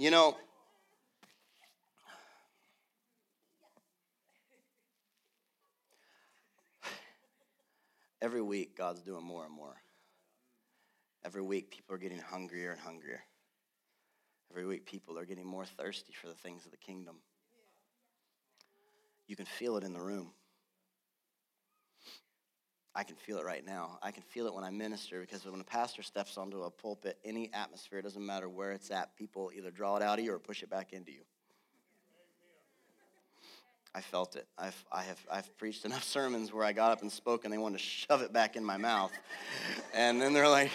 You know, every week God's doing more and more. Every week people are getting hungrier and hungrier. Every week people are getting more thirsty for the things of the kingdom. You can feel it in the room. I can feel it right now. I can feel it when I minister because when a pastor steps onto a pulpit, any atmosphere, doesn't matter where it's at, people either draw it out of you or push it back into you. I felt it. I've, I have, I've preached enough sermons where I got up and spoke and they wanted to shove it back in my mouth. and then they're like,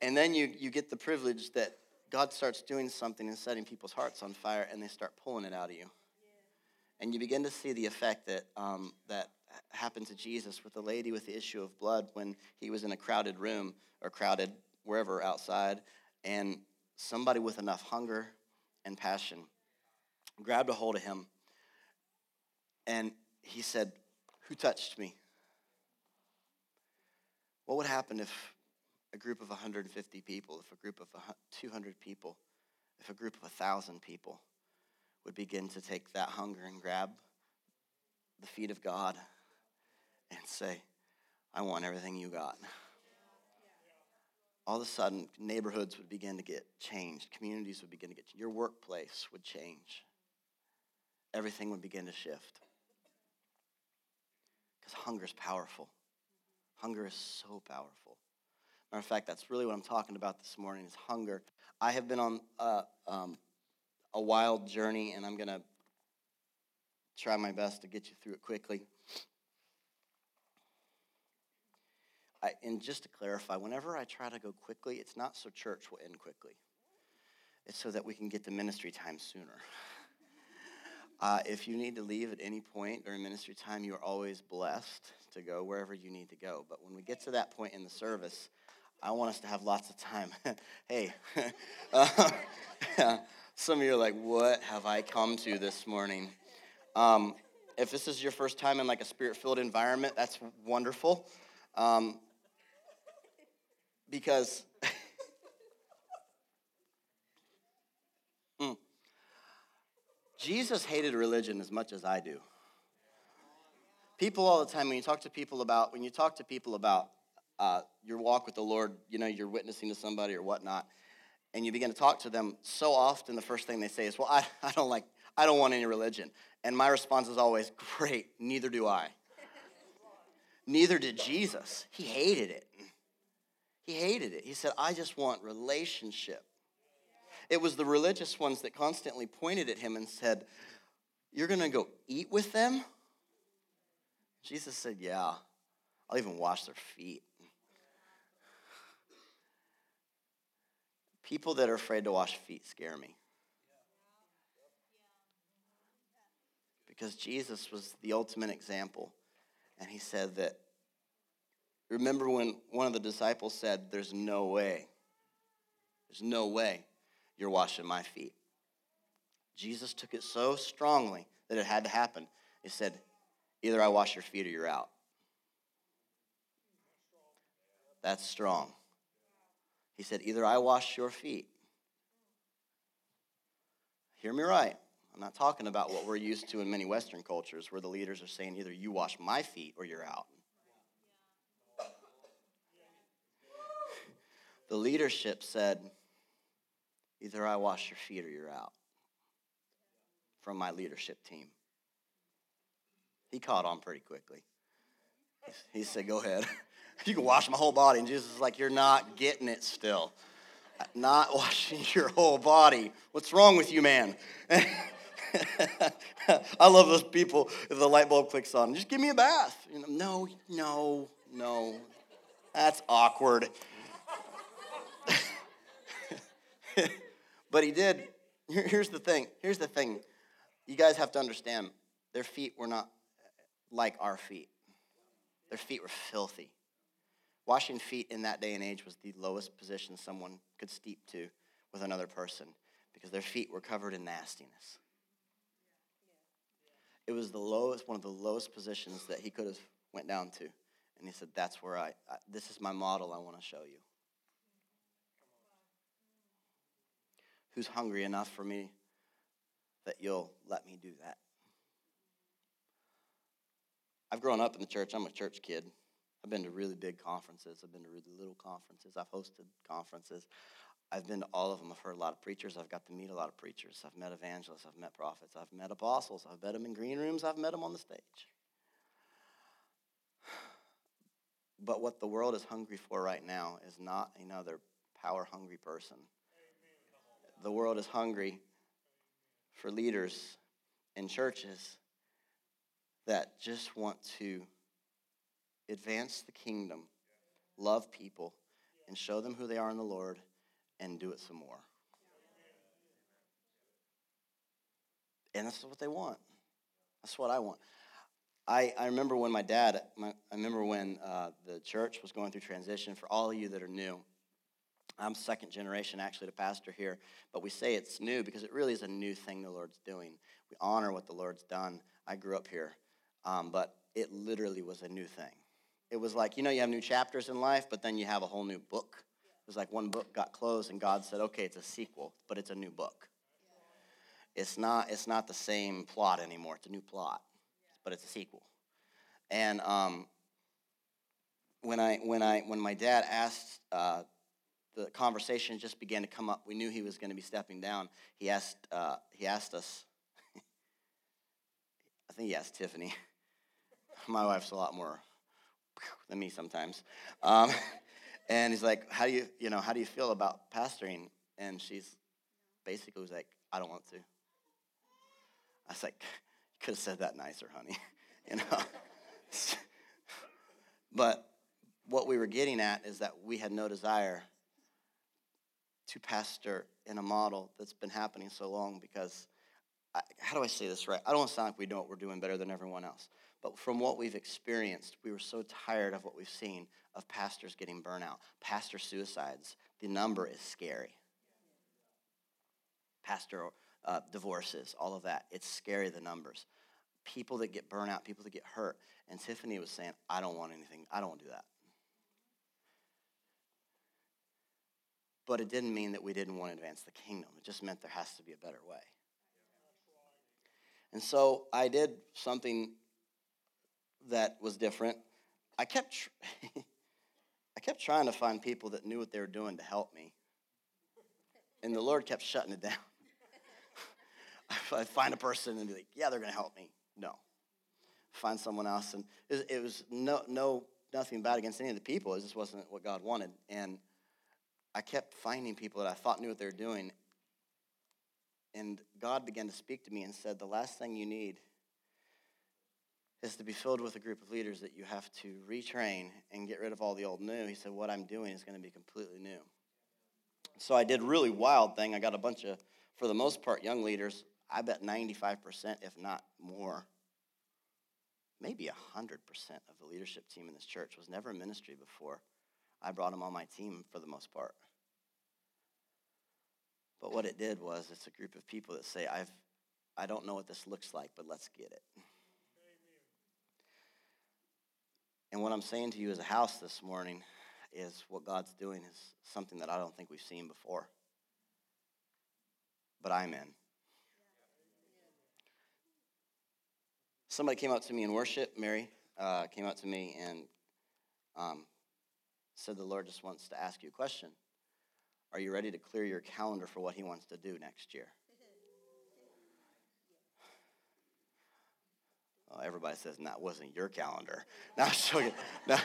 and then you, you get the privilege that God starts doing something and setting people's hearts on fire and they start pulling it out of you. And you begin to see the effect that, um, that happened to Jesus with the lady with the issue of blood when he was in a crowded room or crowded wherever outside, and somebody with enough hunger and passion grabbed a hold of him and he said, Who touched me? What would happen if a group of 150 people, if a group of 200 people, if a group of 1,000 people would begin to take that hunger and grab the feet of God and say, I want everything you got. All of a sudden, neighborhoods would begin to get changed. Communities would begin to get changed. Your workplace would change. Everything would begin to shift. Because hunger is powerful. Hunger is so powerful. Matter of fact, that's really what I'm talking about this morning is hunger. I have been on uh, um, a wild journey, and I'm going to try my best to get you through it quickly. I, and just to clarify, whenever I try to go quickly, it's not so church will end quickly. It's so that we can get to ministry time sooner. Uh, if you need to leave at any point during ministry time, you are always blessed to go wherever you need to go. But when we get to that point in the service, I want us to have lots of time. hey, uh, some of you are like, what have I come to this morning? Um, if this is your first time in like a spirit filled environment, that's wonderful. Um, because mm, Jesus hated religion as much as I do. People all the time, when you talk to people about, when you talk to people about uh, your walk with the Lord, you know, you're witnessing to somebody or whatnot, and you begin to talk to them, so often the first thing they say is, Well, I, I don't like, I don't want any religion. And my response is always, Great, neither do I. neither did Jesus. He hated it. He hated it. He said, I just want relationship. It was the religious ones that constantly pointed at him and said, You're going to go eat with them? Jesus said, Yeah, I'll even wash their feet. People that are afraid to wash feet scare me. Because Jesus was the ultimate example. And he said that Remember when one of the disciples said, There's no way, there's no way you're washing my feet. Jesus took it so strongly that it had to happen. He said, Either I wash your feet or you're out. That's strong. He said, Either I wash your feet. Hear me right. I'm not talking about what we're used to in many Western cultures where the leaders are saying, Either you wash my feet or you're out. The leadership said, either I wash your feet or you're out from my leadership team. He caught on pretty quickly. He said, Go ahead. you can wash my whole body. And Jesus is like, You're not getting it still. Not washing your whole body. What's wrong with you, man? I love those people if the light bulb clicks on. Just give me a bath. You know, no, no, no. That's awkward. but he did. Here's the thing. Here's the thing. You guys have to understand their feet were not like our feet, their feet were filthy. Washing feet in that day and age was the lowest position someone could steep to with another person because their feet were covered in nastiness. It was the lowest, one of the lowest positions that he could have went down to. And he said, that's where I, I this is my model I want to show you. Who's hungry enough for me that you'll let me do that. I've grown up in the church. I'm a church kid. I've been to really big conferences. I've been to really little conferences. I've hosted conferences. I've been to all of them. I've heard a lot of preachers. I've got to meet a lot of preachers. I've met evangelists. I've met prophets. I've met apostles. I've met them in green rooms. I've met them on the stage. But what the world is hungry for right now is not another power hungry person. The world is hungry for leaders in churches that just want to advance the kingdom, love people, and show them who they are in the Lord and do it some more. And that's what they want. That's what I want. I, I remember when my dad, my, I remember when uh, the church was going through transition. For all of you that are new, I'm second generation actually to pastor here, but we say it's new because it really is a new thing the Lord's doing. We honor what the Lord's done. I grew up here, um, but it literally was a new thing. It was like, you know, you have new chapters in life, but then you have a whole new book. It was like one book got closed, and God said, okay, it's a sequel, but it's a new book. It's not, it's not the same plot anymore, it's a new plot but it's a sequel. And um, when I when I when my dad asked, uh, the conversation just began to come up. We knew he was going to be stepping down. He asked uh, he asked us. I think he asked Tiffany. my wife's a lot more than me sometimes. Um, and he's like, "How do you you know how do you feel about pastoring?" And she's basically was like, "I don't want to." I was like, you could have said that nicer, honey. you know. but what we were getting at is that we had no desire to pastor in a model that's been happening so long because I, how do I say this right? I don't want to sound like we know what we're doing better than everyone else. But from what we've experienced, we were so tired of what we've seen of pastors getting burnout, pastor suicides. The number is scary. Pastor uh, divorces, all of that. It's scary, the numbers. People that get burnout, people that get hurt. And Tiffany was saying, I don't want anything. I don't want to do that. But it didn't mean that we didn't want to advance the kingdom. It just meant there has to be a better way. And so I did something that was different. I kept, tr- I kept trying to find people that knew what they were doing to help me. And the Lord kept shutting it down. I'd find a person and be like, yeah, they're going to help me. No. Find someone else. And it, was no, no, nothing bad against any of the people. It just wasn't what God wanted. And I kept finding people that I thought knew what they were doing. And God began to speak to me and said, The last thing you need is to be filled with a group of leaders that you have to retrain and get rid of all the old new. He said, What I'm doing is going to be completely new. So I did a really wild thing. I got a bunch of, for the most part, young leaders I bet 95%, if not more, maybe 100% of the leadership team in this church was never in ministry before. I brought them on my team for the most part. But what it did was it's a group of people that say, I've, I don't know what this looks like, but let's get it. And what I'm saying to you as a house this morning is what God's doing is something that I don't think we've seen before. But I'm in. somebody came up to me in worship, Mary uh, came up to me and um, said, The Lord just wants to ask you a question. Are you ready to clear your calendar for what He wants to do next year? Everybody says, "That wasn't your calendar." No, she, no,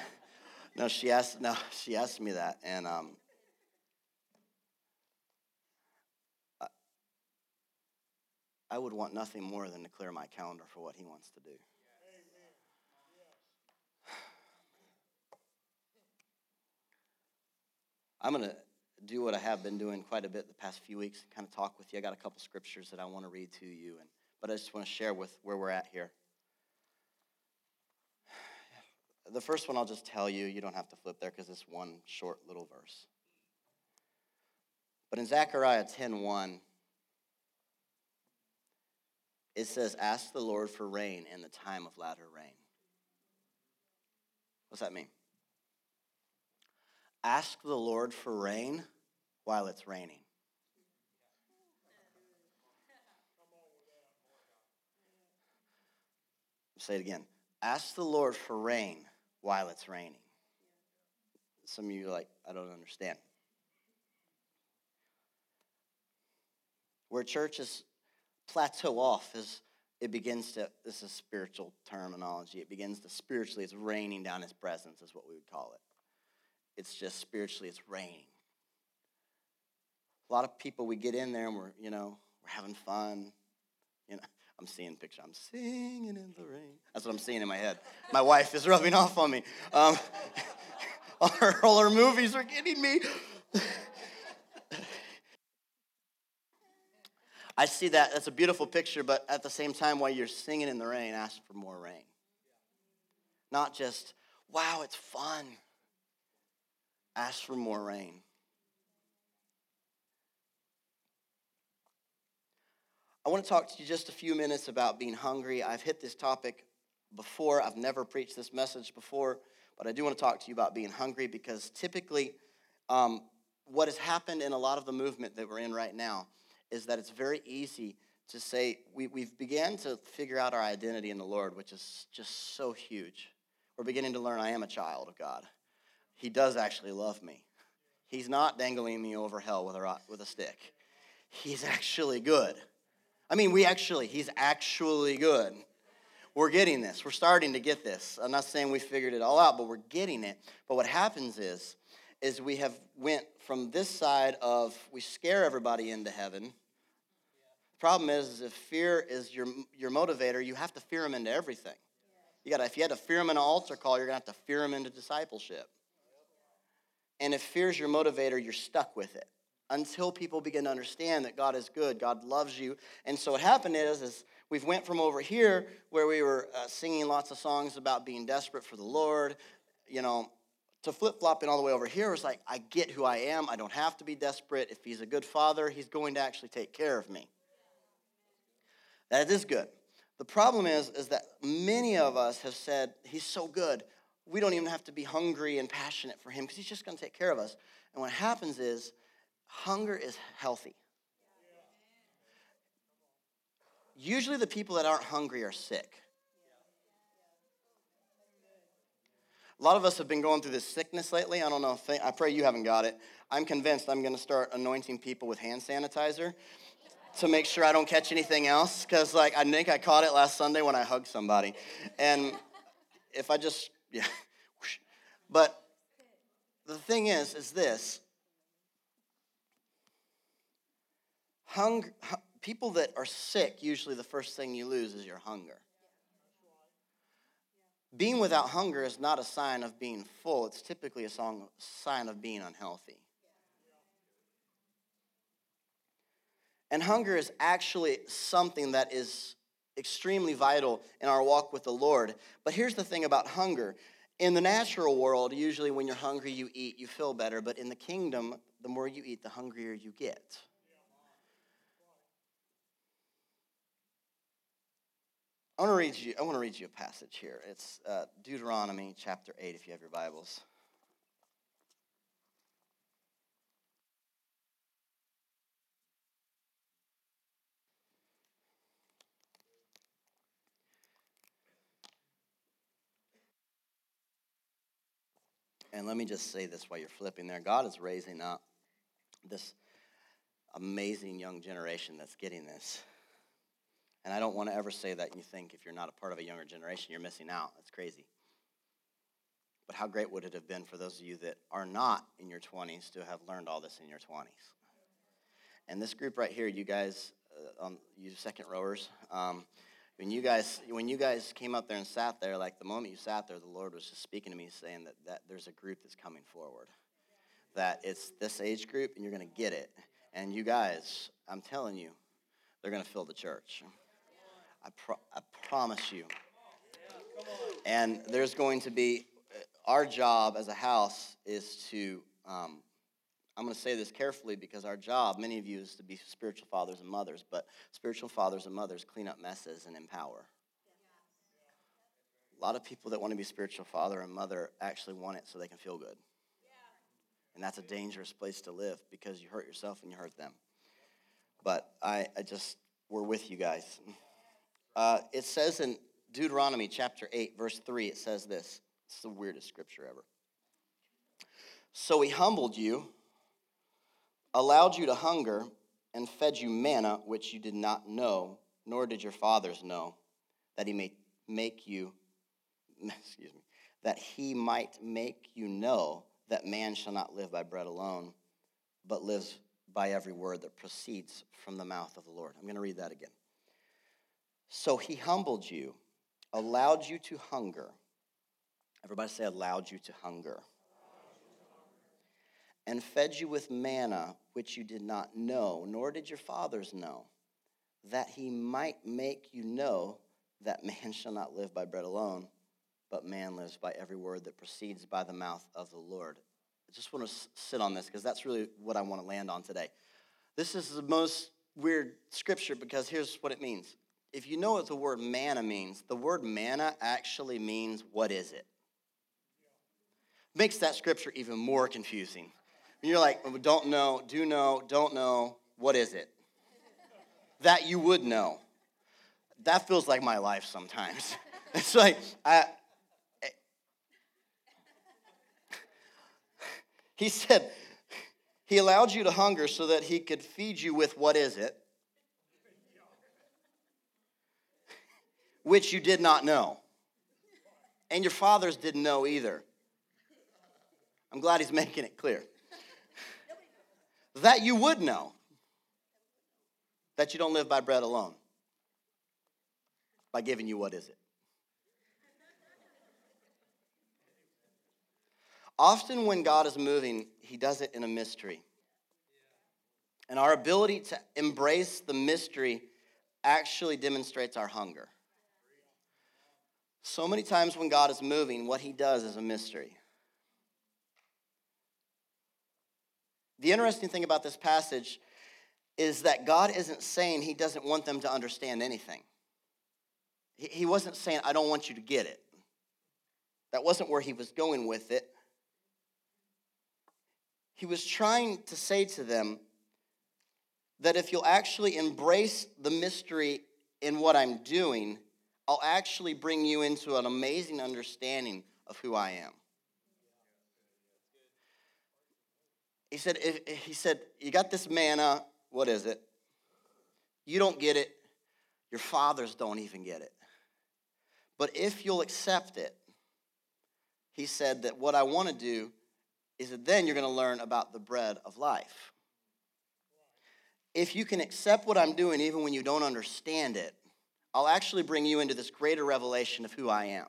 no, she asked. No, she asked me that, and um, I would want nothing more than to clear my calendar for what he wants to do. I'm going to do what I have been doing quite a bit the past few weeks, kind of talk with you. I got a couple scriptures that I want to read to you, and, but I just want to share with where we're at here. The first one I'll just tell you, you don't have to flip there because it's one short little verse. But in Zechariah 10:1, it says, Ask the Lord for rain in the time of latter rain. What's that mean? ask the Lord for rain while it's raining. Say it again. Ask the Lord for rain while it's raining. Some of you are like, I don't understand. Where churches plateau off is it begins to this is spiritual terminology. It begins to spiritually, it's raining down his presence, is what we would call it. It's just spiritually, it's raining. A lot of people, we get in there and we're, you know, we're having fun. You know, I'm seeing picture. I'm singing in the rain. That's what I'm seeing in my head. My wife is rubbing off on me. Um, all, all movies are getting me. I see that. That's a beautiful picture, but at the same time, while you're singing in the rain, ask for more rain. Not just, wow, it's fun. Ask for more rain. I want to talk to you just a few minutes about being hungry. I've hit this topic before, I've never preached this message before, but I do want to talk to you about being hungry because typically, um, what has happened in a lot of the movement that we're in right now is that it's very easy to say we, we've began to figure out our identity in the Lord, which is just so huge. We're beginning to learn I am a child of God. He does actually love me. He's not dangling me over hell with a, with a stick. He's actually good. I mean, we actually, he's actually good. We're getting this. We're starting to get this. I'm not saying we figured it all out, but we're getting it. But what happens is, is we have went from this side of we scare everybody into heaven. The problem is, if fear is your, your motivator, you have to fear them into everything. You got if you had to fear them in an altar call, you're gonna have to fear them into discipleship. And if fear is your motivator, you're stuck with it until people begin to understand that God is good, God loves you. And so what happened is, is we've went from over here where we were uh, singing lots of songs about being desperate for the Lord, you know, to flip flopping all the way over here was like, I get who I am. I don't have to be desperate. If he's a good father, he's going to actually take care of me. That is good. The problem is, is that many of us have said, he's so good. We don't even have to be hungry and passionate for him because he's just going to take care of us. And what happens is, hunger is healthy. Usually, the people that aren't hungry are sick. A lot of us have been going through this sickness lately. I don't know. If, I pray you haven't got it. I'm convinced I'm going to start anointing people with hand sanitizer to make sure I don't catch anything else. Because, like, I think I caught it last Sunday when I hugged somebody. And if I just, yeah. But the thing is, is this hunger, people that are sick, usually the first thing you lose is your hunger. Being without hunger is not a sign of being full, it's typically a sign of being unhealthy. And hunger is actually something that is extremely vital in our walk with the Lord. But here's the thing about hunger. In the natural world, usually when you're hungry, you eat, you feel better. But in the kingdom, the more you eat, the hungrier you get. I want to read you. I want to read you a passage here. It's uh, Deuteronomy chapter eight, if you have your Bibles. And let me just say this while you're flipping there. God is raising up this amazing young generation that's getting this. And I don't want to ever say that you think if you're not a part of a younger generation, you're missing out. That's crazy. But how great would it have been for those of you that are not in your 20s to have learned all this in your 20s? And this group right here, you guys, uh, um, you second rowers, um, when you guys when you guys came up there and sat there, like the moment you sat there, the Lord was just speaking to me, saying that, that there's a group that's coming forward. That it's this age group, and you're going to get it. And you guys, I'm telling you, they're going to fill the church. I, pro- I promise you. And there's going to be, our job as a house is to, um, I'm going to say this carefully because our job, many of you, is to be spiritual fathers and mothers, but spiritual fathers and mothers clean up messes and empower. A lot of people that want to be spiritual father and mother actually want it so they can feel good. And that's a dangerous place to live because you hurt yourself and you hurt them. But I, I just, we're with you guys. Uh, it says in Deuteronomy chapter 8, verse 3, it says this. It's the weirdest scripture ever. So he humbled you, allowed you to hunger, and fed you manna, which you did not know, nor did your fathers know, that he may make you, excuse me, that he might make you know that man shall not live by bread alone, but lives by every word that proceeds from the mouth of the Lord. I'm going to read that again. So he humbled you, allowed you to hunger. Everybody say, allowed you to hunger. And fed you with manna, which you did not know, nor did your fathers know, that he might make you know that man shall not live by bread alone, but man lives by every word that proceeds by the mouth of the Lord. I just want to sit on this because that's really what I want to land on today. This is the most weird scripture because here's what it means. If you know what the word manna means, the word manna actually means what is it? Makes that scripture even more confusing. You're like, don't know, do know, don't know, what is it? that you would know. That feels like my life sometimes. it's like, I, He said, He allowed you to hunger so that He could feed you with what is it? Which you did not know. And your fathers didn't know either. I'm glad He's making it clear. That you would know that you don't live by bread alone, by giving you what is it? Often, when God is moving, He does it in a mystery. And our ability to embrace the mystery actually demonstrates our hunger. So many times when God is moving, what He does is a mystery. The interesting thing about this passage is that God isn't saying He doesn't want them to understand anything. He wasn't saying, I don't want you to get it. That wasn't where He was going with it he was trying to say to them that if you'll actually embrace the mystery in what I'm doing, I'll actually bring you into an amazing understanding of who I am. He said, he said, You got this manna, what is it? You don't get it, your fathers don't even get it. But if you'll accept it, he said that what I want to do is that then you're going to learn about the bread of life. If you can accept what I'm doing even when you don't understand it, I'll actually bring you into this greater revelation of who I am.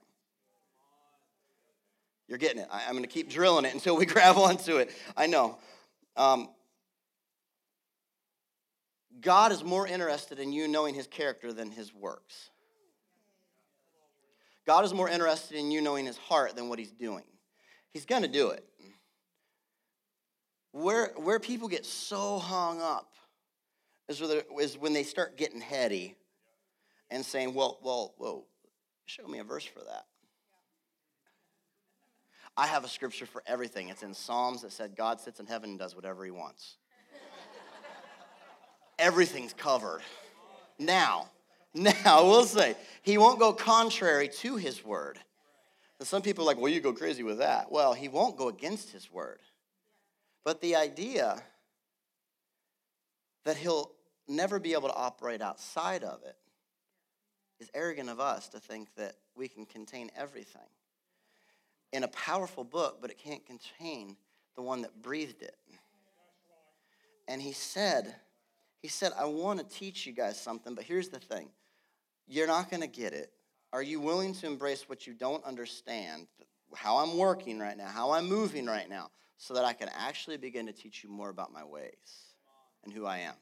You're getting it. I'm going to keep drilling it until we grab onto it. I know. Um, God is more interested in you knowing his character than his works. God is more interested in you knowing his heart than what he's doing. He's going to do it. Where, where people get so hung up is, is when they start getting heady and saying, well, well, whoa, show me a verse for that. I have a scripture for everything. It's in Psalms that said God sits in heaven and does whatever he wants. Everything's covered. Now, now, we'll say, he won't go contrary to his word. And some people are like, well, you go crazy with that. Well, he won't go against his word. But the idea that he'll never be able to operate outside of it is arrogant of us to think that we can contain everything in a powerful book, but it can't contain the one that breathed it. And he said, he said, I want to teach you guys something, but here's the thing. You're not going to get it. Are you willing to embrace what you don't understand? How I'm working right now, how I'm moving right now so that I can actually begin to teach you more about my ways and who I am.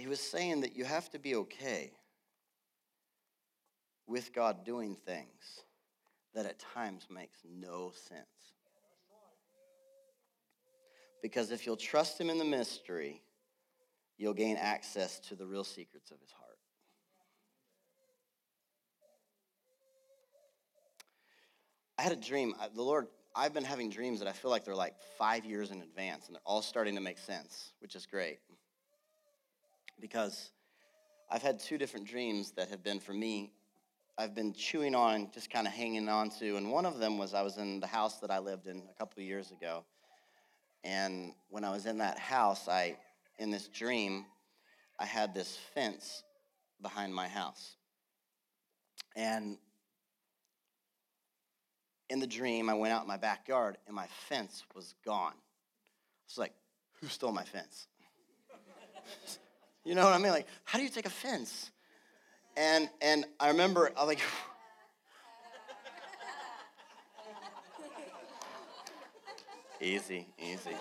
He was saying that you have to be okay with God doing things that at times makes no sense. Because if you'll trust Him in the mystery, you'll gain access to the real secrets of His heart. I had a dream. The Lord, I've been having dreams that I feel like they're like five years in advance, and they're all starting to make sense, which is great. Because I've had two different dreams that have been for me. I've been chewing on, just kind of hanging on to, and one of them was I was in the house that I lived in a couple of years ago, and when I was in that house, I, in this dream, I had this fence behind my house, and in the dream, I went out in my backyard and my fence was gone. I was like, who stole my fence? you know what I mean? Like, how do you take offense? And and I remember I was like Easy, easy,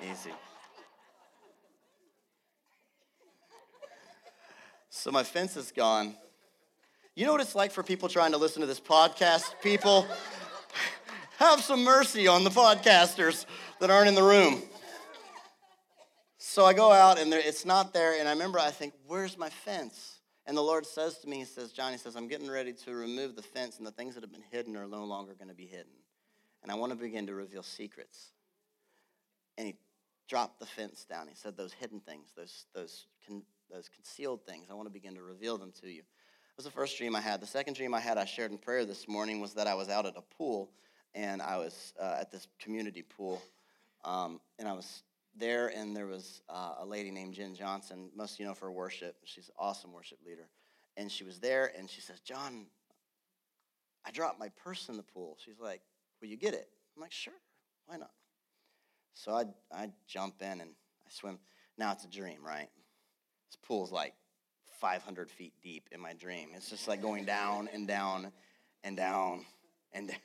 easy. So my fence is gone. You know what it's like for people trying to listen to this podcast? People, have some mercy on the podcasters that aren't in the room. So I go out and there, it's not there, and I remember I think, where's my fence? And the Lord says to me, He says, Johnny says, I'm getting ready to remove the fence, and the things that have been hidden are no longer going to be hidden. And I want to begin to reveal secrets. And He dropped the fence down. He said, Those hidden things, those, those, con, those concealed things, I want to begin to reveal them to you. It was the first dream I had. The second dream I had, I shared in prayer this morning, was that I was out at a pool and I was uh, at this community pool, um, and I was there, and there was uh, a lady named Jen Johnson. Most of you know for worship. She's an awesome worship leader, and she was there, and she says, "John, I dropped my purse in the pool." She's like, "Will you get it?" I'm like, "Sure, why not?" So I I jump in and I swim. Now it's a dream, right? This pool's like 500 feet deep in my dream. It's just like going down and down and down and down.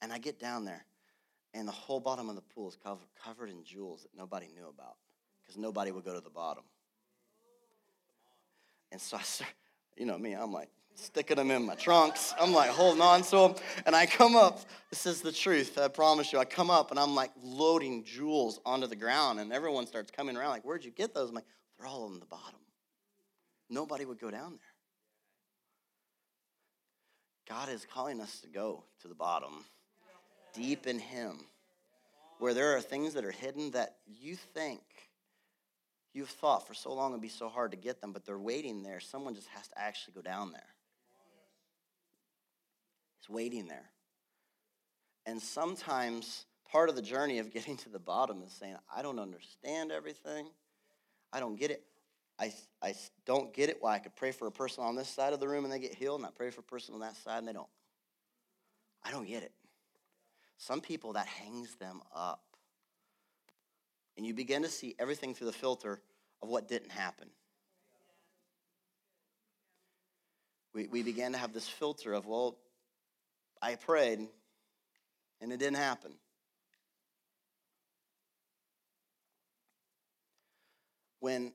And I get down there, and the whole bottom of the pool is covered, covered in jewels that nobody knew about because nobody would go to the bottom. And so I start, you know me, I'm like sticking them in my trunks. I'm like holding on to them. And I come up, this is the truth, I promise you. I come up and I'm like loading jewels onto the ground, and everyone starts coming around like, Where'd you get those? I'm like, They're all on the bottom. Nobody would go down there. God is calling us to go to the bottom deep in Him, where there are things that are hidden that you think you've thought for so long it'd be so hard to get them, but they're waiting there. Someone just has to actually go down there. It's waiting there. And sometimes part of the journey of getting to the bottom is saying, I don't understand everything. I don't get it. I, I don't get it why I could pray for a person on this side of the room and they get healed, and I pray for a person on that side and they don't. I don't get it. Some people, that hangs them up. And you begin to see everything through the filter of what didn't happen. We, we began to have this filter of, well, I prayed and it didn't happen. When,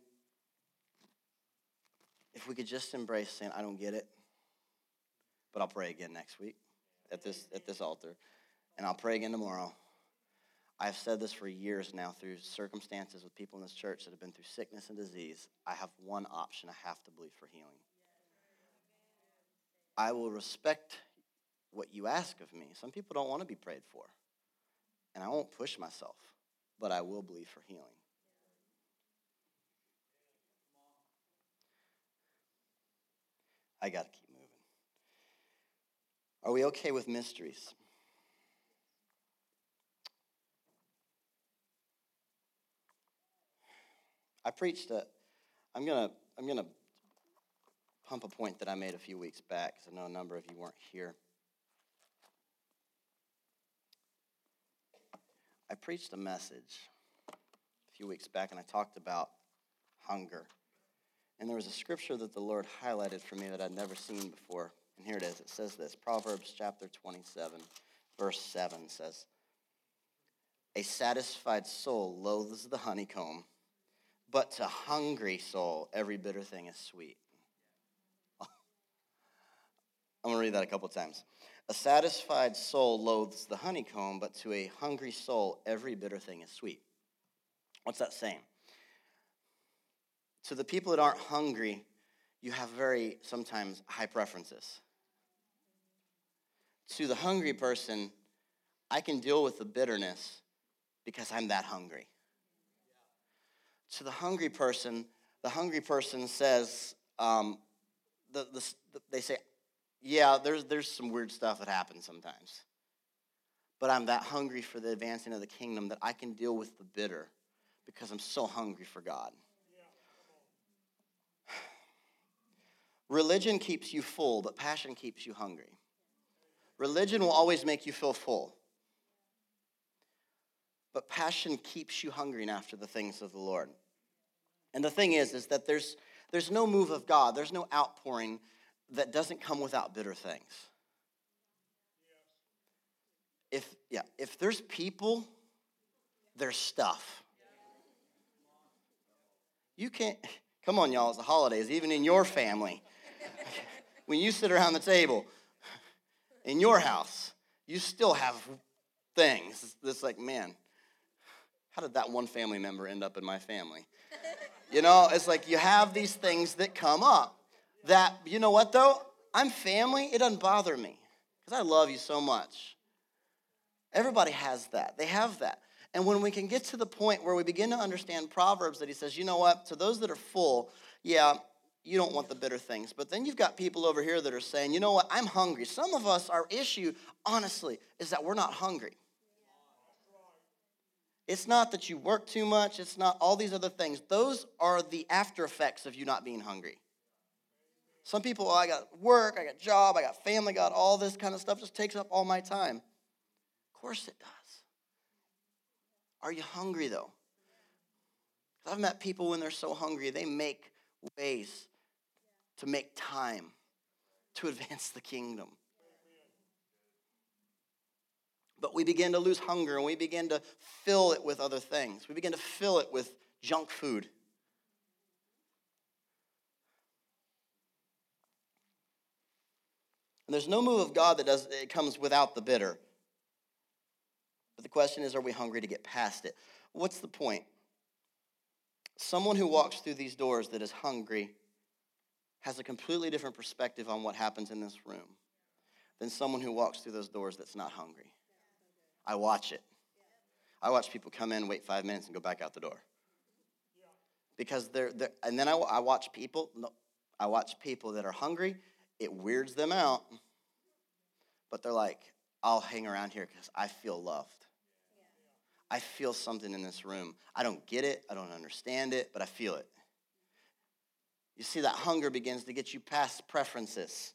if we could just embrace saying, I don't get it, but I'll pray again next week at this, at this altar and I'll pray again tomorrow. I've said this for years now through circumstances with people in this church that have been through sickness and disease. I have one option I have to believe for healing. I will respect what you ask of me. Some people don't want to be prayed for, and I won't push myself, but I will believe for healing. I got to keep moving. Are we okay with mysteries? I preached a, I'm to, I'm to pump a point that I made a few weeks back because I know a number of you weren't here. I preached a message a few weeks back and I talked about hunger. And there was a scripture that the Lord highlighted for me that I'd never seen before. And here it is. It says this Proverbs chapter 27, verse 7 says, A satisfied soul loathes the honeycomb but to hungry soul, every bitter thing is sweet. I'm going to read that a couple times. A satisfied soul loathes the honeycomb, but to a hungry soul, every bitter thing is sweet. What's that saying? To the people that aren't hungry, you have very sometimes high preferences. To the hungry person, I can deal with the bitterness because I'm that hungry. To the hungry person, the hungry person says, um, the, the, they say, yeah, there's, there's some weird stuff that happens sometimes. But I'm that hungry for the advancing of the kingdom that I can deal with the bitter because I'm so hungry for God. Religion keeps you full, but passion keeps you hungry. Religion will always make you feel full. But passion keeps you hungering after the things of the Lord. And the thing is, is that there's, there's no move of God, there's no outpouring that doesn't come without bitter things. If, yeah, if there's people, there's stuff. You can't, come on, y'all, it's the holidays, even in your family. when you sit around the table in your house, you still have things. It's like, man, how did that one family member end up in my family? You know, it's like you have these things that come up that, you know what though? I'm family, it doesn't bother me because I love you so much. Everybody has that. They have that. And when we can get to the point where we begin to understand Proverbs that he says, you know what, to those that are full, yeah, you don't want the bitter things. But then you've got people over here that are saying, you know what, I'm hungry. Some of us, our issue, honestly, is that we're not hungry. It's not that you work too much, it's not all these other things. Those are the after effects of you not being hungry. Some people, oh, I got work, I got job, I got family, got all this kind of stuff just takes up all my time. Of course it does. Are you hungry though? I've met people when they're so hungry, they make ways to make time to advance the kingdom. But we begin to lose hunger and we begin to fill it with other things. We begin to fill it with junk food. And there's no move of God that does it comes without the bitter. But the question is, are we hungry to get past it? What's the point? Someone who walks through these doors that is hungry has a completely different perspective on what happens in this room than someone who walks through those doors that's not hungry. I watch it. I watch people come in, wait five minutes, and go back out the door. Because they're, they're and then I, I watch people, I watch people that are hungry. It weirds them out, but they're like, I'll hang around here because I feel loved. I feel something in this room. I don't get it, I don't understand it, but I feel it. You see, that hunger begins to get you past preferences,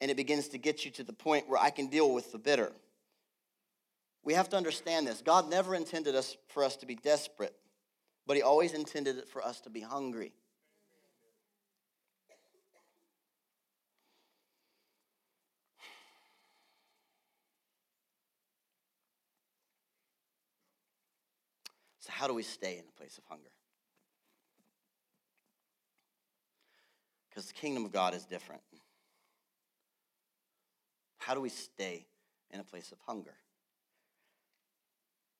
and it begins to get you to the point where I can deal with the bitter. We have to understand this. God never intended us for us to be desperate, but He always intended it for us to be hungry. So, how do we stay in a place of hunger? Because the kingdom of God is different. How do we stay in a place of hunger?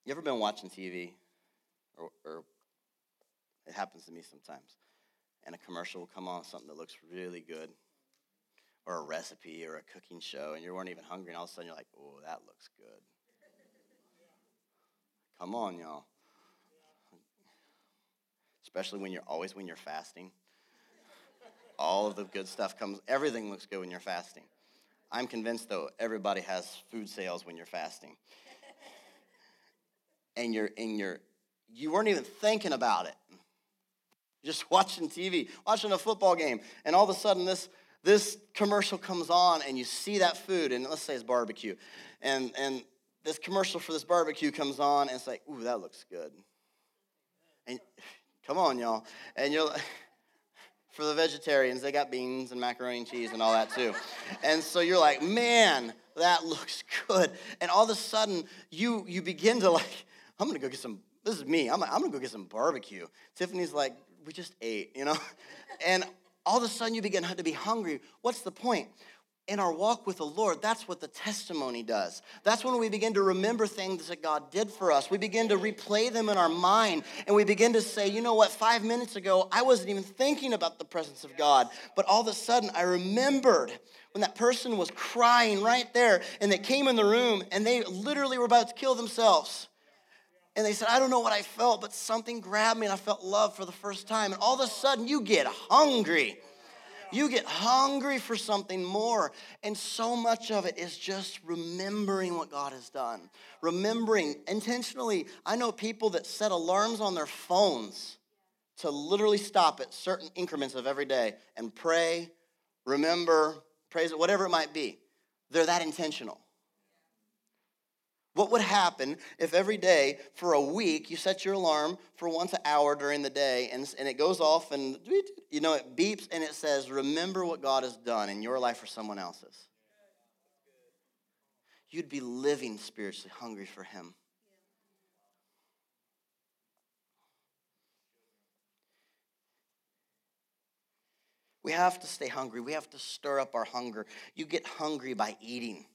You ever been watching TV? Or, or it happens to me sometimes. And a commercial will come on, something that looks really good, or a recipe or a cooking show, and you weren't even hungry, and all of a sudden you're like, oh, that looks good. Come on, y'all especially when you're always when you're fasting. All of the good stuff comes, everything looks good when you're fasting. I'm convinced though everybody has food sales when you're fasting. And you're in your you weren't even thinking about it. Just watching TV, watching a football game, and all of a sudden this this commercial comes on and you see that food, and let's say it's barbecue. And and this commercial for this barbecue comes on, and it's like, ooh, that looks good. And Come on, y'all. And you're for the vegetarians, they got beans and macaroni and cheese and all that too. And so you're like, man, that looks good. And all of a sudden, you you begin to like, I'm gonna go get some. This is me. I'm, I'm gonna go get some barbecue. Tiffany's like, we just ate, you know. And all of a sudden, you begin to be hungry. What's the point? in our walk with the Lord, that's what the testimony does. That's when we begin to remember things that God did for us. We begin to replay them in our mind, and we begin to say, you know what, five minutes ago, I wasn't even thinking about the presence of God, but all of a sudden, I remembered when that person was crying right there, and they came in the room, and they literally were about to kill themselves. And they said, I don't know what I felt, but something grabbed me, and I felt love for the first time. And all of a sudden, you get hungry you get hungry for something more. And so much of it is just remembering what God has done. Remembering intentionally. I know people that set alarms on their phones to literally stop at certain increments of every day and pray, remember, praise whatever it might be. They're that intentional. What would happen if every day for a week you set your alarm for once an hour during the day and, and it goes off and you know it beeps and it says, Remember what God has done in your life or someone else's? You'd be living spiritually hungry for Him. We have to stay hungry. We have to stir up our hunger. You get hungry by eating.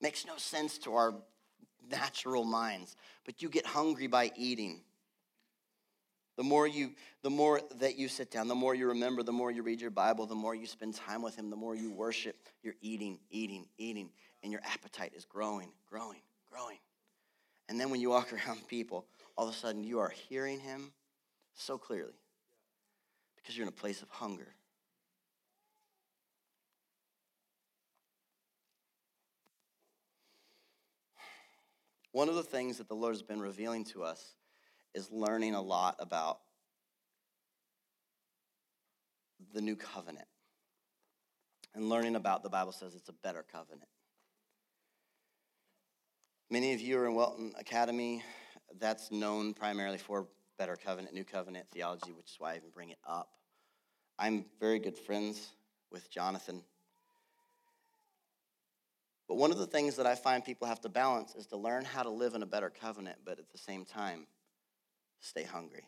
Makes no sense to our natural minds, but you get hungry by eating. The more you the more that you sit down, the more you remember, the more you read your Bible, the more you spend time with him, the more you worship, you're eating, eating, eating, and your appetite is growing, growing, growing. And then when you walk around people, all of a sudden you are hearing him so clearly because you're in a place of hunger. One of the things that the Lord has been revealing to us is learning a lot about the new covenant and learning about the Bible says it's a better covenant. Many of you are in Welton Academy. That's known primarily for better covenant, new covenant theology, which is why I even bring it up. I'm very good friends with Jonathan but one of the things that I find people have to balance is to learn how to live in a better covenant, but at the same time, stay hungry.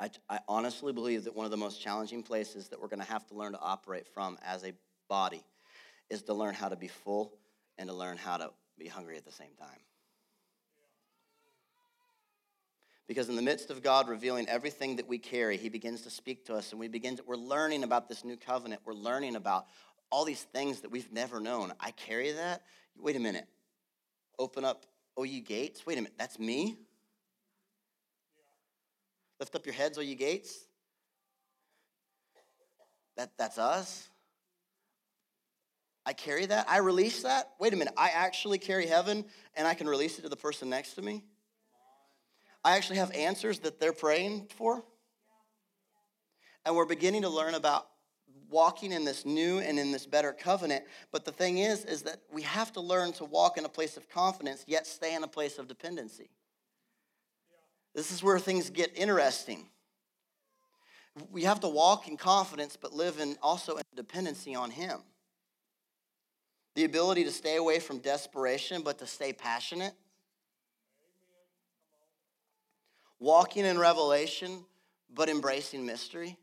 I, I honestly believe that one of the most challenging places that we're going to have to learn to operate from as a body is to learn how to be full and to learn how to be hungry at the same time. Because in the midst of God revealing everything that we carry, He begins to speak to us, and we begin to, we're learning about this new covenant. We're learning about all these things that we've never known. I carry that. Wait a minute. Open up, oh, you gates. Wait a minute. That's me? Lift up your heads, oh, you gates. That, that's us. I carry that. I release that. Wait a minute. I actually carry heaven and I can release it to the person next to me. I actually have answers that they're praying for. And we're beginning to learn about walking in this new and in this better covenant. But the thing is, is that we have to learn to walk in a place of confidence, yet stay in a place of dependency. This is where things get interesting. We have to walk in confidence, but live in also in dependency on Him. The ability to stay away from desperation, but to stay passionate walking in revelation, but embracing mystery.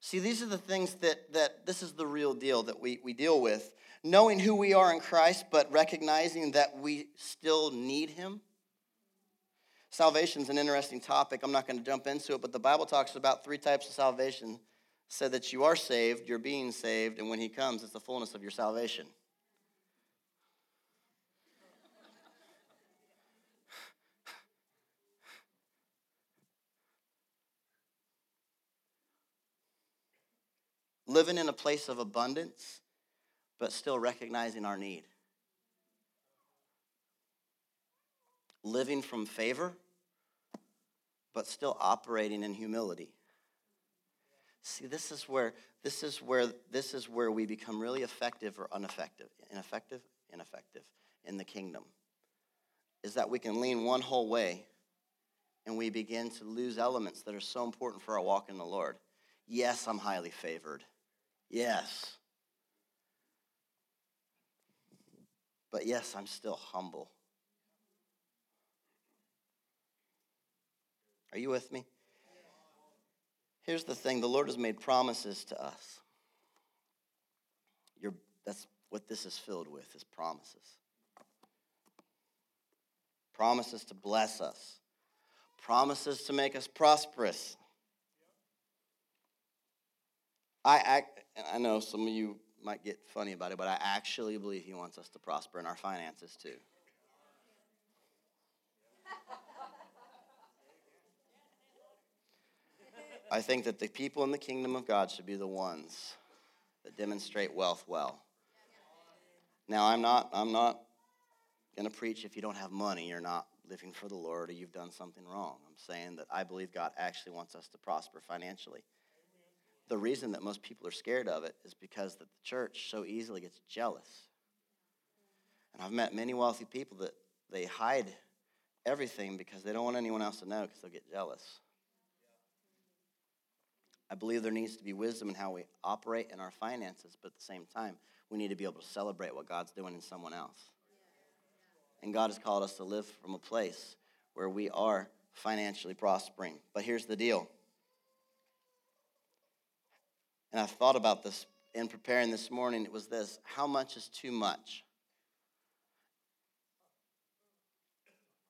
See, these are the things that, that this is the real deal that we, we deal with. Knowing who we are in Christ, but recognizing that we still need Him. Salvation is an interesting topic. I'm not going to jump into it, but the Bible talks about three types of salvation. said that you are saved, you're being saved, and when He comes, it's the fullness of your salvation. Living in a place of abundance, but still recognizing our need. Living from favor, but still operating in humility. See, this is where this is where this is where we become really effective or ineffective. Ineffective, ineffective in the kingdom. Is that we can lean one whole way and we begin to lose elements that are so important for our walk in the Lord. Yes, I'm highly favored. Yes. But yes, I'm still humble. Are you with me? Here's the thing the Lord has made promises to us. You're, that's what this is filled with, is promises. Promises to bless us, promises to make us prosperous. I, I know some of you might get funny about it, but I actually believe He wants us to prosper in our finances too. I think that the people in the kingdom of God should be the ones that demonstrate wealth well. Now, I'm not, I'm not going to preach if you don't have money, you're not living for the Lord or you've done something wrong. I'm saying that I believe God actually wants us to prosper financially. The reason that most people are scared of it is because that the church so easily gets jealous. And I've met many wealthy people that they hide everything because they don't want anyone else to know because they'll get jealous. I believe there needs to be wisdom in how we operate in our finances, but at the same time, we need to be able to celebrate what God's doing in someone else. And God has called us to live from a place where we are financially prospering. But here's the deal. And I've thought about this in preparing this morning. It was this how much is too much?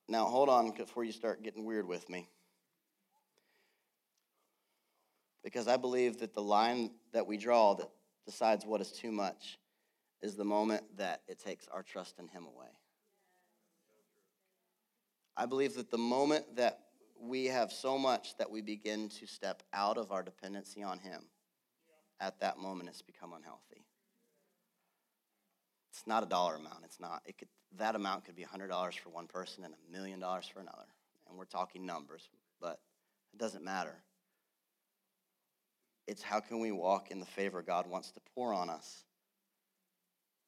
Now, hold on before you start getting weird with me because I believe that the line that we draw that decides what is too much is the moment that it takes our trust in Him away. I believe that the moment that we have so much that we begin to step out of our dependency on Him, at that moment it's become unhealthy. It's not a dollar amount. It's not. It could, that amount could be $100 for one person and a million dollars for another. And we're talking numbers, but it doesn't matter. It's how can we walk in the favor God wants to pour on us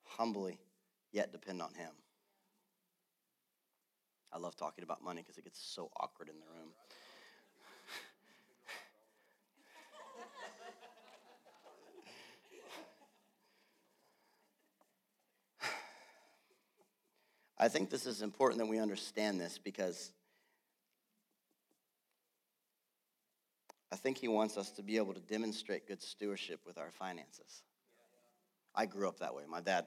humbly, yet depend on Him. I love talking about money because it gets so awkward in the room. I think this is important that we understand this because I think he wants us to be able to demonstrate good stewardship with our finances. I grew up that way. My dad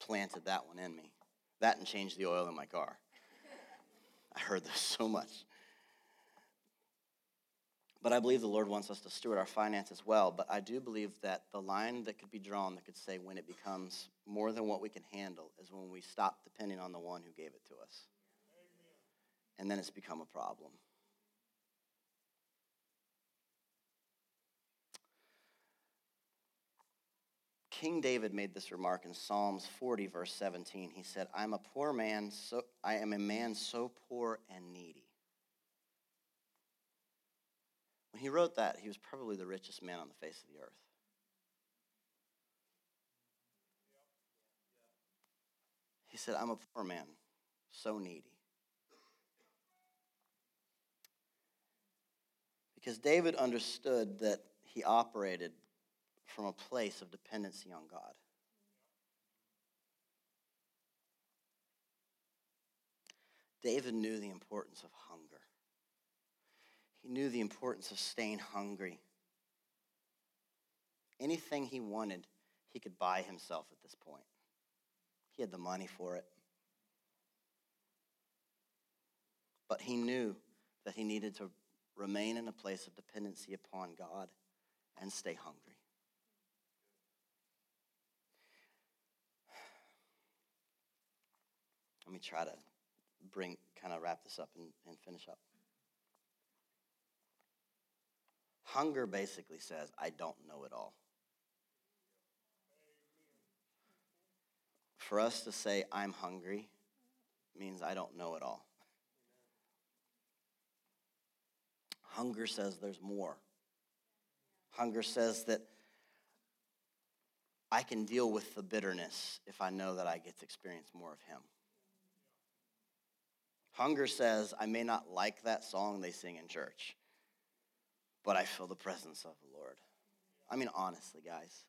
planted that one in me. That and changed the oil in my car. I heard this so much. But I believe the Lord wants us to steward our finances well. But I do believe that the line that could be drawn that could say when it becomes more than what we can handle is when we stop depending on the one who gave it to us. And then it's become a problem. King David made this remark in Psalms 40, verse 17. He said, I'm a poor man, so I am a man so poor and needy. When he wrote that, he was probably the richest man on the face of the earth. He said, I'm a poor man, so needy. Because David understood that he operated from a place of dependency on God. David knew the importance of hunger. He knew the importance of staying hungry. Anything he wanted, he could buy himself at this point. He had the money for it. But he knew that he needed to remain in a place of dependency upon God and stay hungry. Let me try to bring, kind of wrap this up and, and finish up. Hunger basically says, I don't know it all. For us to say, I'm hungry, means I don't know it all. Hunger says there's more. Hunger says that I can deal with the bitterness if I know that I get to experience more of Him. Hunger says, I may not like that song they sing in church, but I feel the presence of the Lord. I mean, honestly, guys.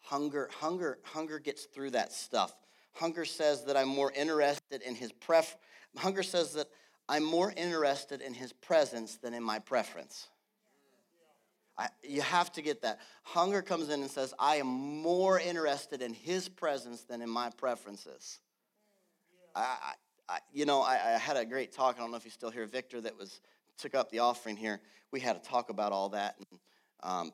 Hunger, hunger, hunger gets through that stuff. Hunger says that I'm more interested in his pref. Hunger says that I'm more interested in his presence than in my preference. I, you have to get that. Hunger comes in and says, I am more interested in his presence than in my preferences. I, I, you know, I, I, had a great talk. I don't know if you still hear Victor that was took up the offering here. We had a talk about all that. And, um,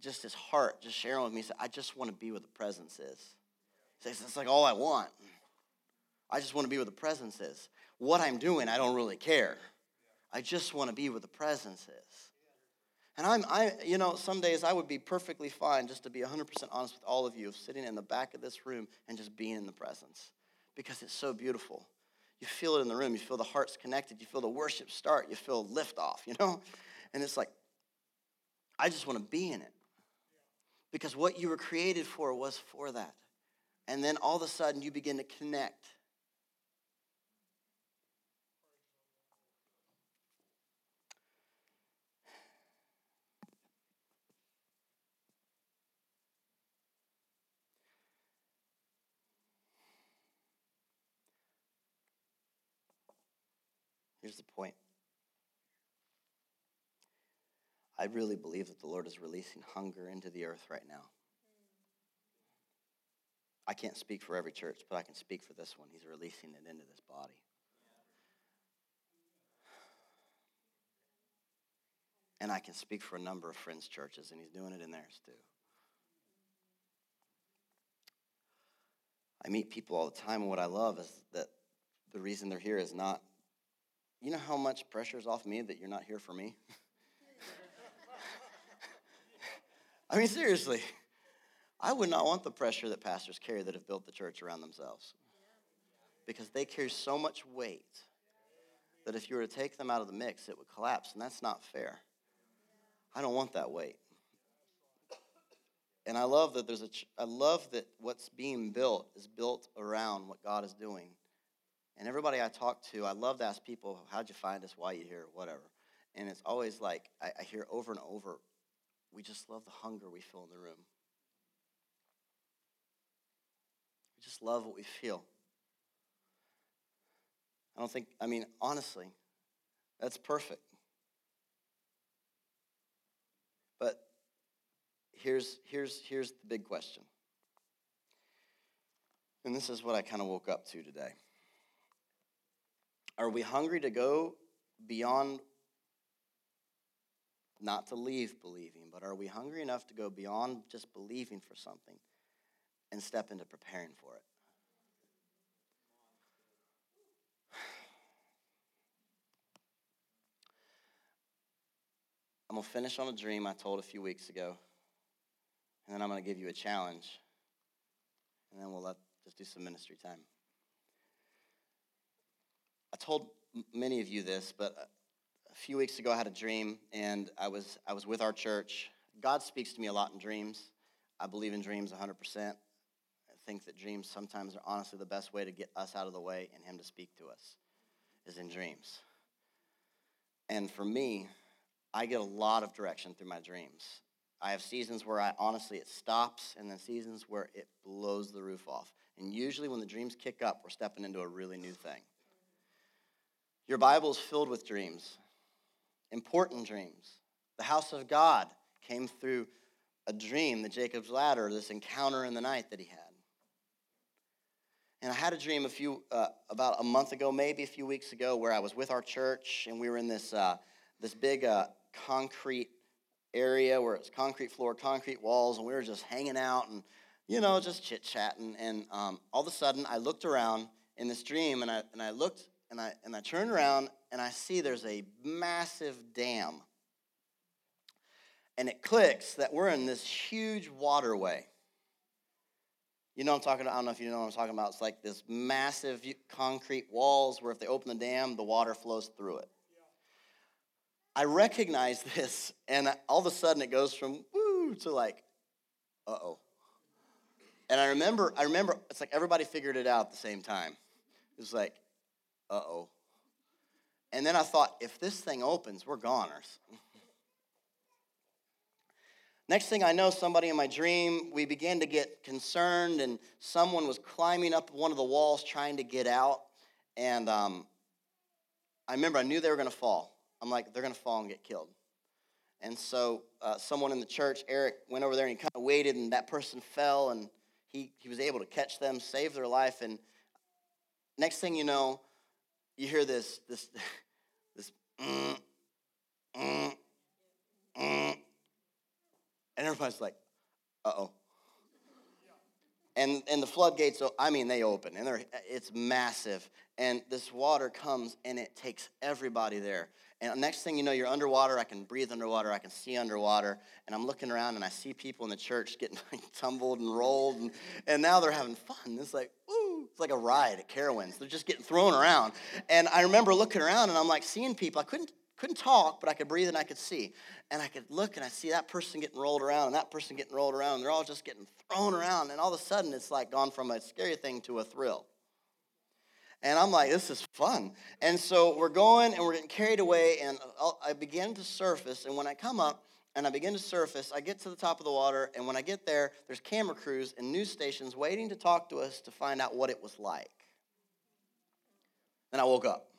just his heart, just sharing with me, said, I just want to be where the presence is. Says, It's like all I want. I just want to be where the presence is. What I'm doing, I don't really care. I just want to be where the presence is. And I'm, I, you know, some days I would be perfectly fine, just to be 100% honest with all of you, of sitting in the back of this room and just being in the presence because it's so beautiful. You feel it in the room. You feel the hearts connected. You feel the worship start. You feel lift off, you know? And it's like, I just want to be in it because what you were created for was for that. And then all of a sudden you begin to connect Here's the point. I really believe that the Lord is releasing hunger into the earth right now. I can't speak for every church, but I can speak for this one. He's releasing it into this body. And I can speak for a number of friends' churches, and he's doing it in theirs too. I meet people all the time, and what I love is that the reason they're here is not you know how much pressure is off me that you're not here for me? I mean, seriously, I would not want the pressure that pastors carry that have built the church around themselves. Because they carry so much weight that if you were to take them out of the mix, it would collapse, and that's not fair. I don't want that weight. And I love that there's a, I love that what's being built is built around what God is doing and everybody I talk to, I love to ask people, how'd you find us, why you here, whatever. And it's always like, I, I hear over and over, we just love the hunger we feel in the room. We just love what we feel. I don't think, I mean, honestly, that's perfect. But here's, here's, here's the big question. And this is what I kind of woke up to today. Are we hungry to go beyond, not to leave believing, but are we hungry enough to go beyond just believing for something and step into preparing for it? I'm going to finish on a dream I told a few weeks ago, and then I'm going to give you a challenge, and then we'll let, just do some ministry time. I told many of you this, but a few weeks ago I had a dream, and I was, I was with our church. God speaks to me a lot in dreams. I believe in dreams 100%. I think that dreams sometimes are honestly the best way to get us out of the way and Him to speak to us is in dreams. And for me, I get a lot of direction through my dreams. I have seasons where I honestly it stops, and then seasons where it blows the roof off. And usually, when the dreams kick up, we're stepping into a really new thing. Your Bible is filled with dreams, important dreams. The house of God came through a dream, the Jacob's ladder, this encounter in the night that he had. And I had a dream a few, uh, about a month ago, maybe a few weeks ago, where I was with our church and we were in this, uh, this big uh, concrete area where it's concrete floor, concrete walls, and we were just hanging out and, you know, just chit chatting. And um, all of a sudden, I looked around in this dream and I, and I looked and I, and I turn around and I see there's a massive dam. And it clicks that we're in this huge waterway. You know I'm talking about? I don't know if you know what I'm talking about. It's like this massive concrete walls where if they open the dam, the water flows through it. I recognize this, and all of a sudden it goes from woo to like, uh oh. And I remember, I remember, it's like everybody figured it out at the same time. It was like, uh oh. And then I thought, if this thing opens, we're goners. Next thing I know, somebody in my dream, we began to get concerned, and someone was climbing up one of the walls trying to get out. And um, I remember I knew they were going to fall. I'm like, they're going to fall and get killed. And so uh, someone in the church, Eric, went over there and he kind of waited, and that person fell, and he, he was able to catch them, save their life. And next thing you know, you hear this, this, this, mm, mm, mm, and everybody's like, uh oh. And, and the floodgates, I mean, they open, and they're, it's massive. And this water comes, and it takes everybody there. And next thing you know, you're underwater. I can breathe underwater. I can see underwater. And I'm looking around and I see people in the church getting tumbled and rolled. And, and now they're having fun. It's like, ooh, it's like a ride at Carowinds. They're just getting thrown around. And I remember looking around and I'm like seeing people. I couldn't, couldn't talk, but I could breathe and I could see. And I could look and I see that person getting rolled around and that person getting rolled around. And they're all just getting thrown around. And all of a sudden, it's like gone from a scary thing to a thrill. And I'm like, this is fun. And so we're going and we're getting carried away, and uh, I begin to surface. And when I come up and I begin to surface, I get to the top of the water. And when I get there, there's camera crews and news stations waiting to talk to us to find out what it was like. Then I woke up.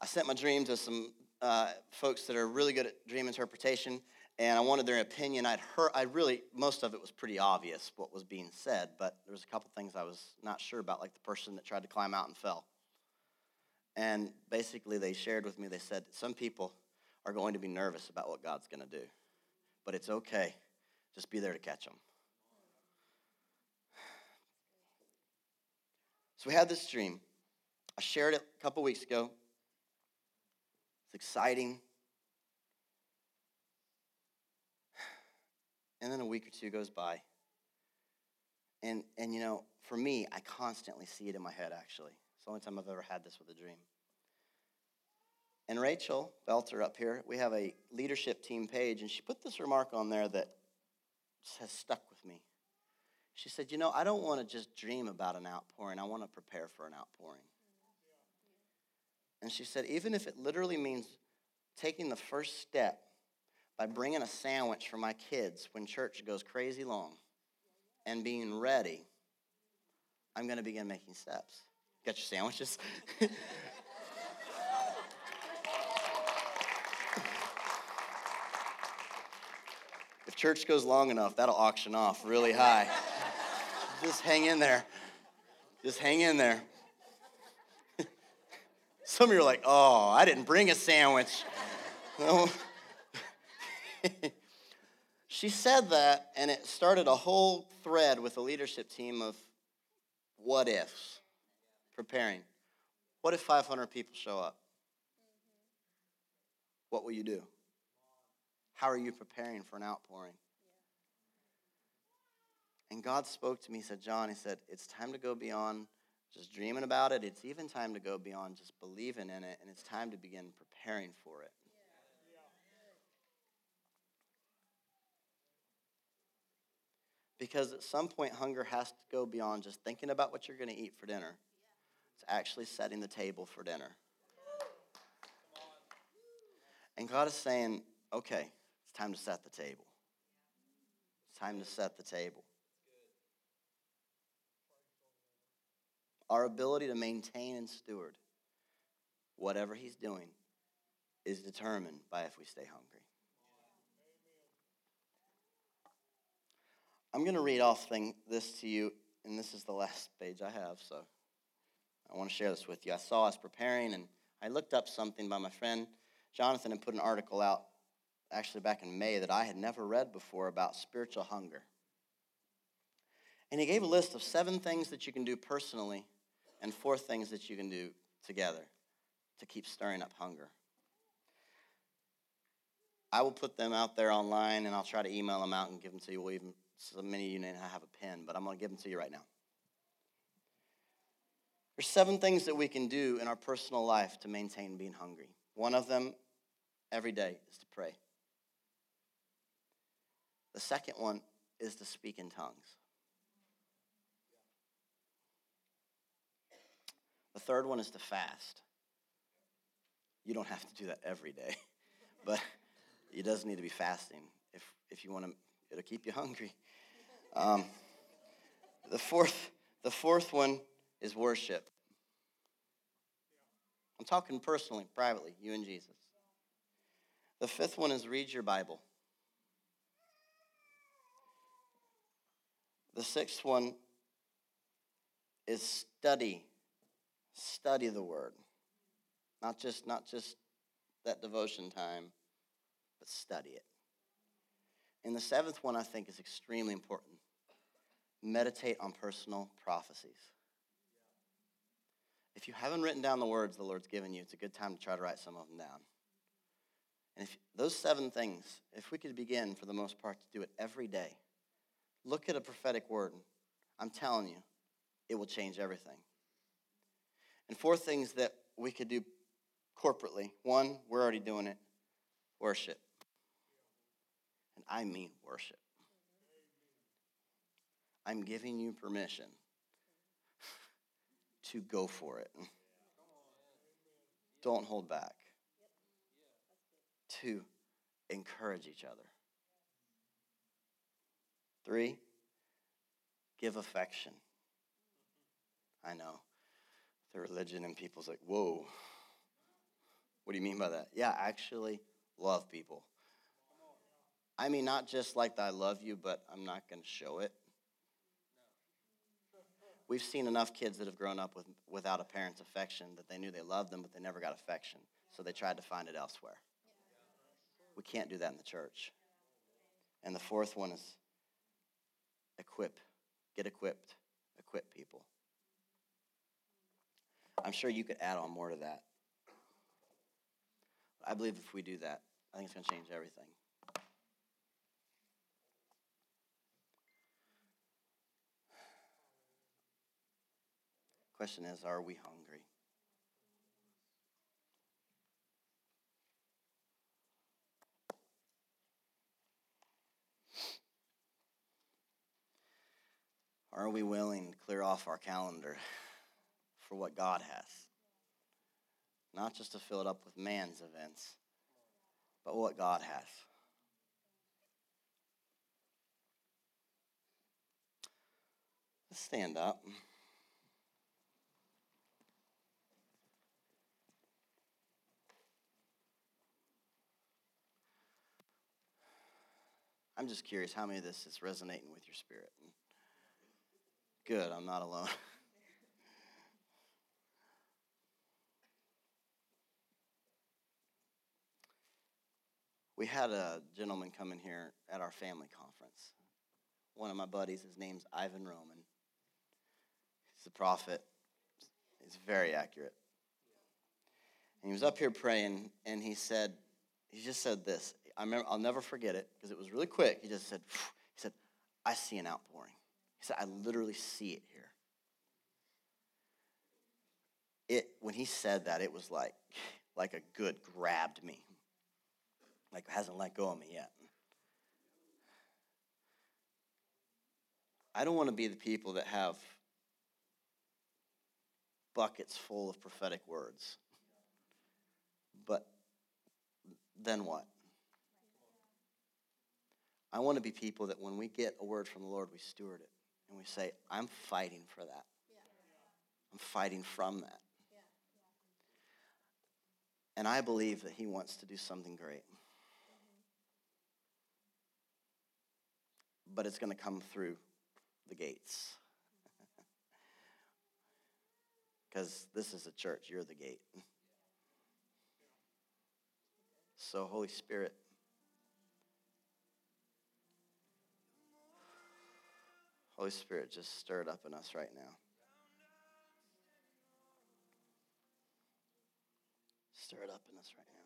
I sent my dream to some uh, folks that are really good at dream interpretation, and I wanted their opinion. I'd heard, I really, most of it was pretty obvious what was being said, but there was a couple things I was not sure about, like the person that tried to climb out and fell. And basically, they shared with me, they said, some people are going to be nervous about what God's going to do, but it's okay. Just be there to catch them. So we had this dream. I shared it a couple weeks ago. It's exciting. And then a week or two goes by. And, and you know, for me, I constantly see it in my head, actually. It's the only time I've ever had this with a dream. And Rachel Belter up here, we have a leadership team page, and she put this remark on there that has stuck with me. She said, You know, I don't want to just dream about an outpouring, I want to prepare for an outpouring. And she said, Even if it literally means taking the first step by bringing a sandwich for my kids when church goes crazy long and being ready, I'm going to begin making steps. Got your sandwiches? church goes long enough, that'll auction off really high. Just hang in there. Just hang in there. Some of you are like, oh, I didn't bring a sandwich. She said that, and it started a whole thread with the leadership team of what ifs, preparing. What if 500 people show up? What will you do? How are you preparing for an outpouring? And God spoke to me, he said, John, he said, it's time to go beyond just dreaming about it. It's even time to go beyond just believing in it, and it's time to begin preparing for it. Because at some point, hunger has to go beyond just thinking about what you're going to eat for dinner. It's actually setting the table for dinner. And God is saying, okay, time to set the table. It's time to set the table. Our ability to maintain and steward whatever He's doing is determined by if we stay hungry. I'm going to read off thing, this to you, and this is the last page I have, so I want to share this with you. I saw us preparing, and I looked up something by my friend Jonathan and put an article out actually back in May that I had never read before about spiritual hunger. And he gave a list of seven things that you can do personally and four things that you can do together to keep stirring up hunger. I will put them out there online and I'll try to email them out and give them to you. We'll even so many of you may not have a pen, but I'm going to give them to you right now. There's seven things that we can do in our personal life to maintain being hungry. One of them every day is to pray. The second one is to speak in tongues. The third one is to fast. You don't have to do that every day, but it does need to be fasting if, if you want to, it'll keep you hungry. Um, the fourth, the fourth one is worship. I'm talking personally, privately, you and Jesus. The fifth one is read your Bible. The sixth one is study. Study the word. Not just not just that devotion time, but study it. And the seventh one I think is extremely important. Meditate on personal prophecies. If you haven't written down the words the Lord's given you, it's a good time to try to write some of them down. And if those seven things, if we could begin for the most part to do it every day, look at a prophetic word. I'm telling you, it will change everything. And four things that we could do corporately. One, we're already doing it worship. And I mean worship. I'm giving you permission to go for it. Don't hold back. To encourage each other. Three, give affection. I know. The religion and people's like, whoa. What do you mean by that? Yeah, actually love people. I mean, not just like I love you, but I'm not going to show it. We've seen enough kids that have grown up with, without a parent's affection that they knew they loved them, but they never got affection. So they tried to find it elsewhere. We can't do that in the church. And the fourth one is equip. Get equipped. Equip people. I'm sure you could add on more to that. I believe if we do that, I think it's going to change everything. Question is, are we hungry? Are we willing to clear off our calendar for what God has? Not just to fill it up with man's events, but what God has. Let's stand up. I'm just curious how many of this is resonating with your spirit. Good, I'm not alone. we had a gentleman come in here at our family conference. One of my buddies, his name's Ivan Roman. He's a prophet. He's very accurate. And he was up here praying, and he said, he just said this. I remember, I'll never forget it because it was really quick. He just said, he said, I see an outpouring. He said, I literally see it here. It when he said that, it was like like a good grabbed me. Like it hasn't let go of me yet. I don't want to be the people that have buckets full of prophetic words. But then what? I want to be people that when we get a word from the Lord, we steward it and we say, I'm fighting for that. I'm fighting from that. And I believe that He wants to do something great. Mm-hmm. But it's going to come through the gates. Because this is a church, you're the gate. So, Holy Spirit, Holy Spirit, just stir it up in us right now. Stir it up in us right now.